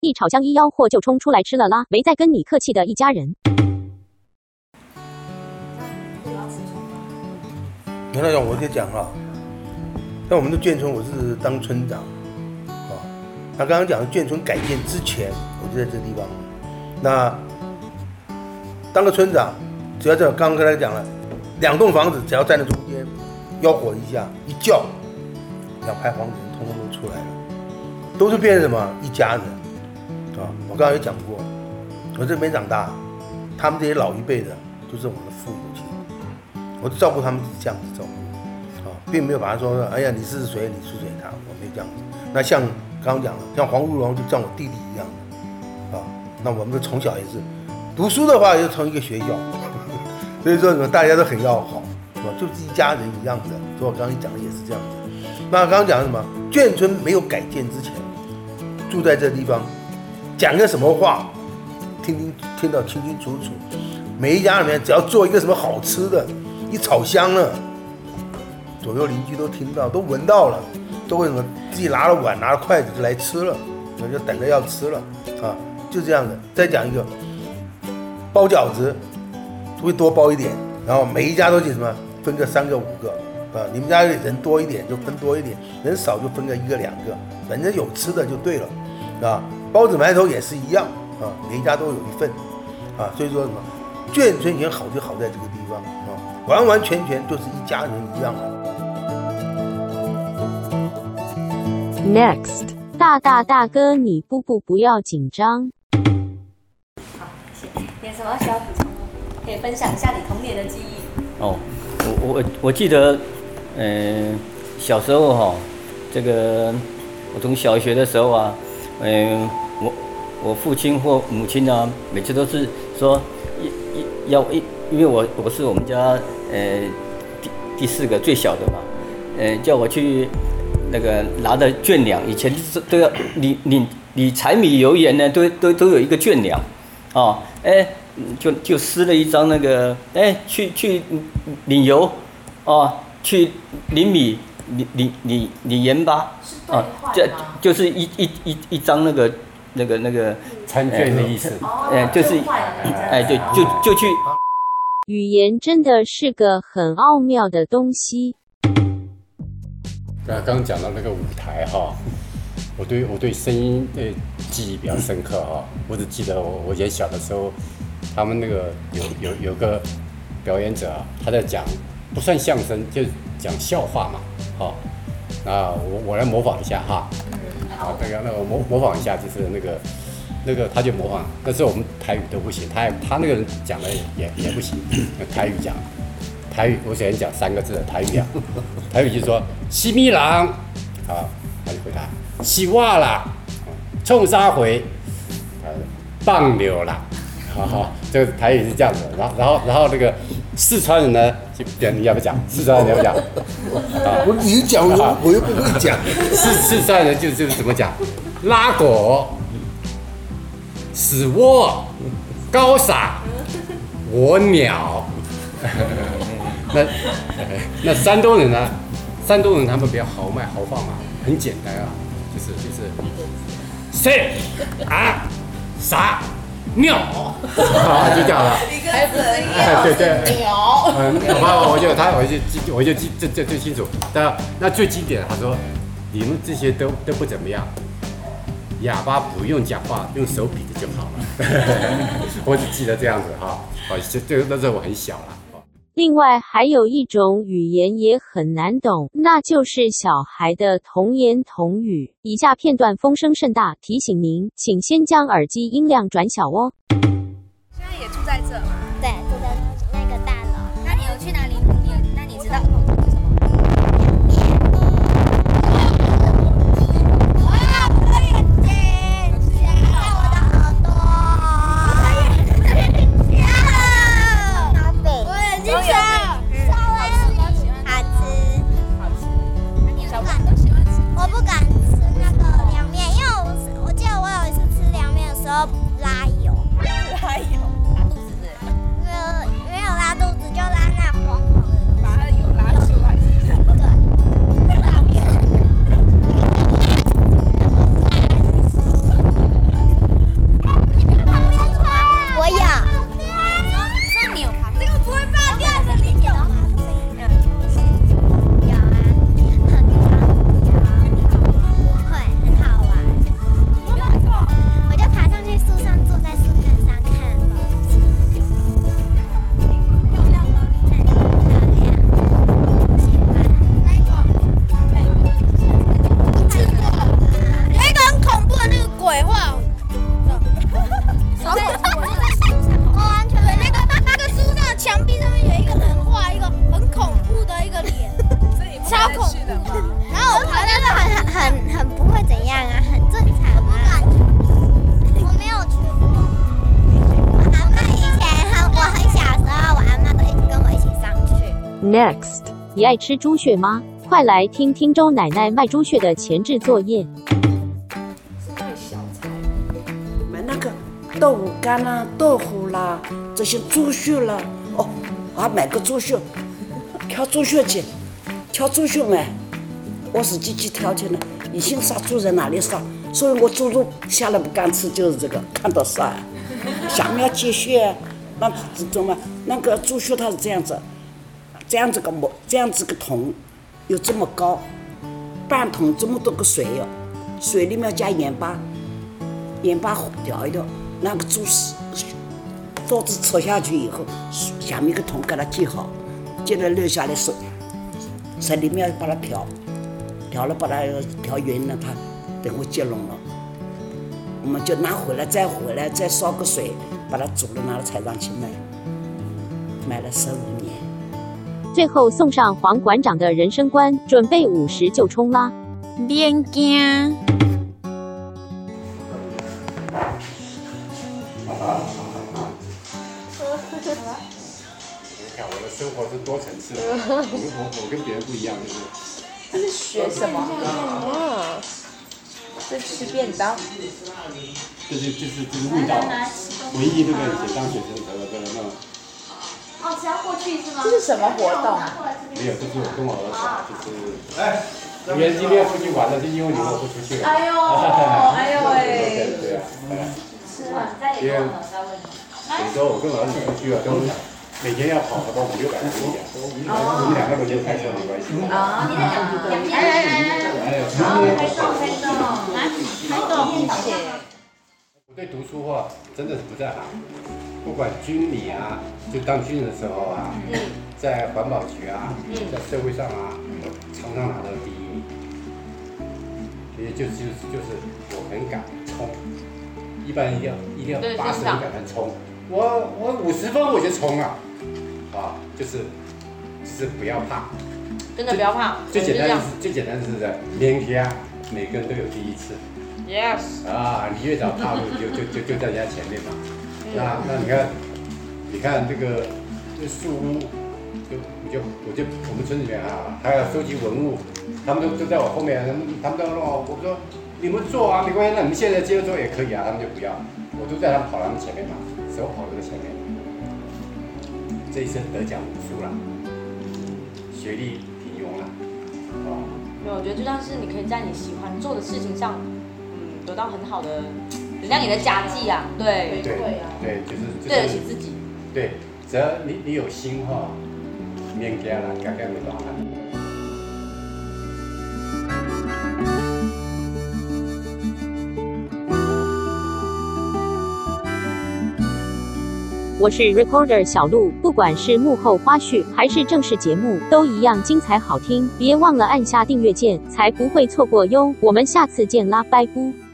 一炒香一吆喝就冲出来吃了啦，没再跟你客气的一家人。原来讲我就讲哈，在我们的眷村，我是当村长啊。他刚刚讲的眷村改建之前，我就在这地方。那当个村长，只要这刚刚跟他讲了，两栋房子只要站在中间，吆喝一下，一叫，两排房子通通都出来了，都是变成什么一家人。啊，我刚刚也讲过，我这边长大，他们这些老一辈的就是我的父母亲，我照顾他们是这样子照顾，啊，并没有把他说，哎呀，你是谁，你是谁，他我没这样子。那像刚刚讲的，像黄如龙就像我弟弟一样的，啊，那我们从小也是，读书的话就从一个学校，所以说什么大家都很要好，是吧？就是一家人一样的。所以我刚刚讲的也是这样子。那刚刚讲的什么？眷村没有改建之前，住在这地方。讲个什么话，听听听到清清楚楚。每一家里面只要做一个什么好吃的，一炒香了，左右邻居都听到，都闻到了，都为什么自己拿了碗拿了筷子就来吃了，那就等着要吃了啊，就这样的。再讲一个，包饺子会多包一点，然后每一家都去什么分个三个五个啊，你们家人多一点就分多一点，人少就分个一个两个，反正有吃的就对了，啊。包子馒头也是一样啊，每一家都有一份啊，所以说什么眷村已经好就好在这个地方啊，完完全全就是一家人一样了。Next，大大大哥，你不不不要紧张。好，谢谢。有什么需要补充？可以分享一下你童年的记忆。哦，我我我记得，嗯、呃，小时候哈、哦，这个我从小学的时候啊，嗯、呃。我我父亲或母亲呢，每次都是说一一要一，因为我我是我们家呃第第四个最小的嘛，呃叫我去那个拿的卷粮，以前是都要你你你柴米油盐呢，都都都有一个卷粮，哦，哎就就撕了一张那个哎去去领油，哦去领米领领领领盐巴，啊这就是一一一一张那个。那个那个餐券的意思，哎，就是，哎，对，就就去。语言真的是个很奥妙的东西。刚刚讲到那个舞台哈，我对我对声音的记忆比较深刻哈。我只记得我我以前小的时候，他们那个有有有个表演者，他在讲不算相声，就讲笑话嘛，好，那我我来模仿一下哈。好，那个那个模模仿一下，就是那个那个他就模仿，但是我们台语都不行，他他那个人讲的也也不行，台语讲台语，我首先讲三个字的台语啊，台语就是说西米郎，好，他就回答西瓦啦，冲沙回，呃，棒牛啦，好好，这个台语是这样子，然后然后然后那个四川人呢，就你要不讲，四川人要不讲？啊 我你讲我我又不会讲。四四川人就就是怎么讲？拉狗、死窝、高傻、我鸟。那那山东人呢？山东人他们比较豪迈豪放嘛，很简单啊，就是就是，谁啊傻。鸟，就这样了。一个字，对对。鸟。嗯，好吧，我就他，我就记，我就记这这最清楚。但那最经典的，他说，你们这些都都不怎么样，哑巴不用讲话，用手比着就好了。我只记得这样子哈。好，这这那时候我很小了。另外还有一种语言也很难懂，那就是小孩的童言童语。以下片段风声甚大，提醒您，请先将耳机音量转小哦。up. Next，你爱吃猪血吗？快来听听周奶奶卖猪血的前置作业。卖小菜，买那个豆腐干啦、豆腐啦，这些猪血啦。哦，我还买个猪血，挑猪血去，挑猪血买。我自己去挑去的，以前杀猪在哪里杀？所以我猪肉下来不敢吃，就是这个看到杀。下面要鸡血，那这种嘛，那个猪血它是这样子，这样子个木，这样子个桶，有这么高，半桶这么多个水哟，水里面加盐巴，盐巴调一调，那个猪屎，刀子戳下去以后，下面一个桶给它接好，接着留下来水，在里面把它调。调了，把它调匀了，它等会结拢了，我们就拿回来，再回来再烧个水，把它煮了，拿到菜场去卖，卖了十五年。最后送上黄馆长的人生观，准备五十就冲啦！别惊。你看我的生活是多层次的，我我我跟别人不一样，就是。这是学什么？哇！这吃便当。这是这是这是味道，唯一那个以前当学生的时候的那种。哦，是要过去是吗？这是什么活动？没有，这是我跟我儿子啊，就是。哎。你们今天要出去玩了，就因为你们不出去了。哎呦，哎呦喂。对啊，哎。是啊，再联络再问。有时候我跟我儿子出去啊，都。每天要跑个五六百公里，我们两个人就开车没关系。啊，你两两边来来来，好，对读书话真的是不在行，不管军礼啊，就当军人的时候啊，在环保局啊，在社会上啊，我常常拿到第一名。也就就是就是我很敢冲，一般一定要一定要八十分敢冲，我我五十分我就冲了。啊，就是，就是不要怕，真的不要怕。最简单的是最简单的是在连天，每个人都有第一次。Yes。啊，你越早踏入，就就就就在人家前面嘛。那那你看，你看这个这树屋，就你就我就我们村里面啊，还要收集文物，他们都都在我后面，他们都让我，我说你们做啊，没关系，那你们现在接着做也可以啊，他们就不要，我都在他们跑他们前面嘛，手跑这个前面。这一生得奖无数了，学历平庸了，啊。没有，我觉得就像是你可以在你喜欢做的事情上，嗯，得到很好的，人家你的佳绩啊，对，对，对，就是对得起自己。对，只要你你有心哈，免惊了，改变不了。我是 Recorder 小鹿，不管是幕后花絮还是正式节目，都一样精彩好听。别忘了按下订阅键，才不会错过哟。我们下次见啦，拜拜。